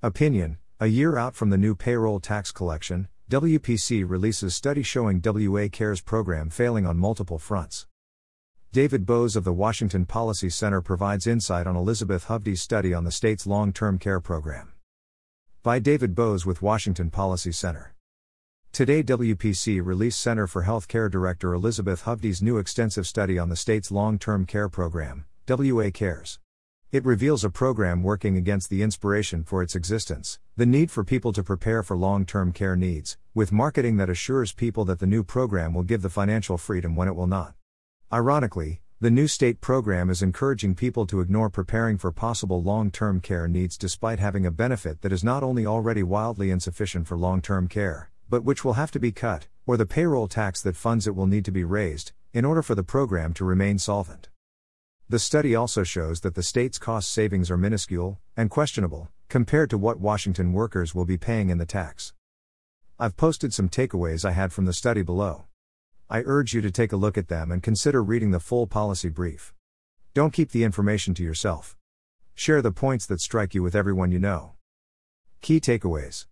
Opinion A year out from the new payroll tax collection, WPC releases study showing WA CARES program failing on multiple fronts. David Boze of the Washington Policy Center provides insight on Elizabeth Hovde's study on the state's long term care program. By David Boze with Washington Policy Center. Today, WPC released Center for Health Care Director Elizabeth Hovde's new extensive study on the state's long term care program, WA CARES. It reveals a program working against the inspiration for its existence, the need for people to prepare for long term care needs, with marketing that assures people that the new program will give the financial freedom when it will not. Ironically, the new state program is encouraging people to ignore preparing for possible long term care needs despite having a benefit that is not only already wildly insufficient for long term care, but which will have to be cut, or the payroll tax that funds it will need to be raised, in order for the program to remain solvent. The study also shows that the state's cost savings are minuscule and questionable compared to what Washington workers will be paying in the tax. I've posted some takeaways I had from the study below. I urge you to take a look at them and consider reading the full policy brief. Don't keep the information to yourself. Share the points that strike you with everyone you know. Key takeaways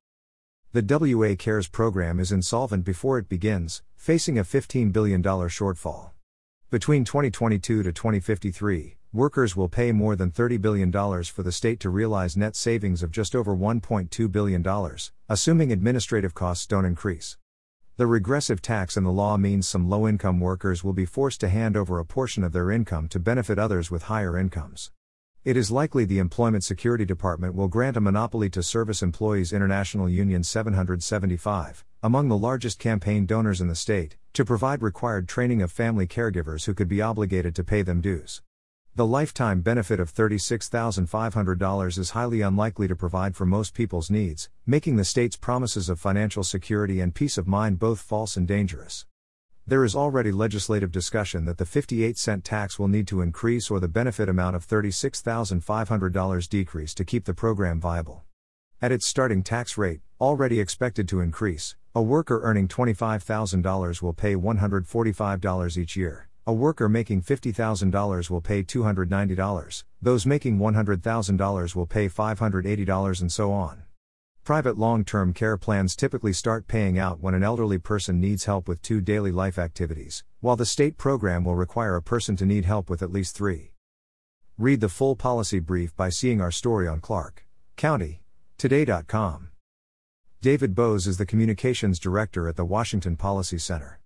The WA CARES program is insolvent before it begins, facing a $15 billion shortfall. Between 2022 to 2053, workers will pay more than $30 billion for the state to realize net savings of just over $1.2 billion, assuming administrative costs don't increase. The regressive tax in the law means some low income workers will be forced to hand over a portion of their income to benefit others with higher incomes. It is likely the Employment Security Department will grant a monopoly to Service Employees International Union 775, among the largest campaign donors in the state, to provide required training of family caregivers who could be obligated to pay them dues. The lifetime benefit of $36,500 is highly unlikely to provide for most people's needs, making the state's promises of financial security and peace of mind both false and dangerous. There is already legislative discussion that the 58 cent tax will need to increase or the benefit amount of $36,500 decrease to keep the program viable. At its starting tax rate, already expected to increase, a worker earning $25,000 will pay $145 each year. A worker making $50,000 will pay $290, those making $100,000 will pay $580, and so on. Private long term care plans typically start paying out when an elderly person needs help with two daily life activities, while the state program will require a person to need help with at least three. Read the full policy brief by seeing our story on Clark County Today.com. David Boze is the Communications Director at the Washington Policy Center.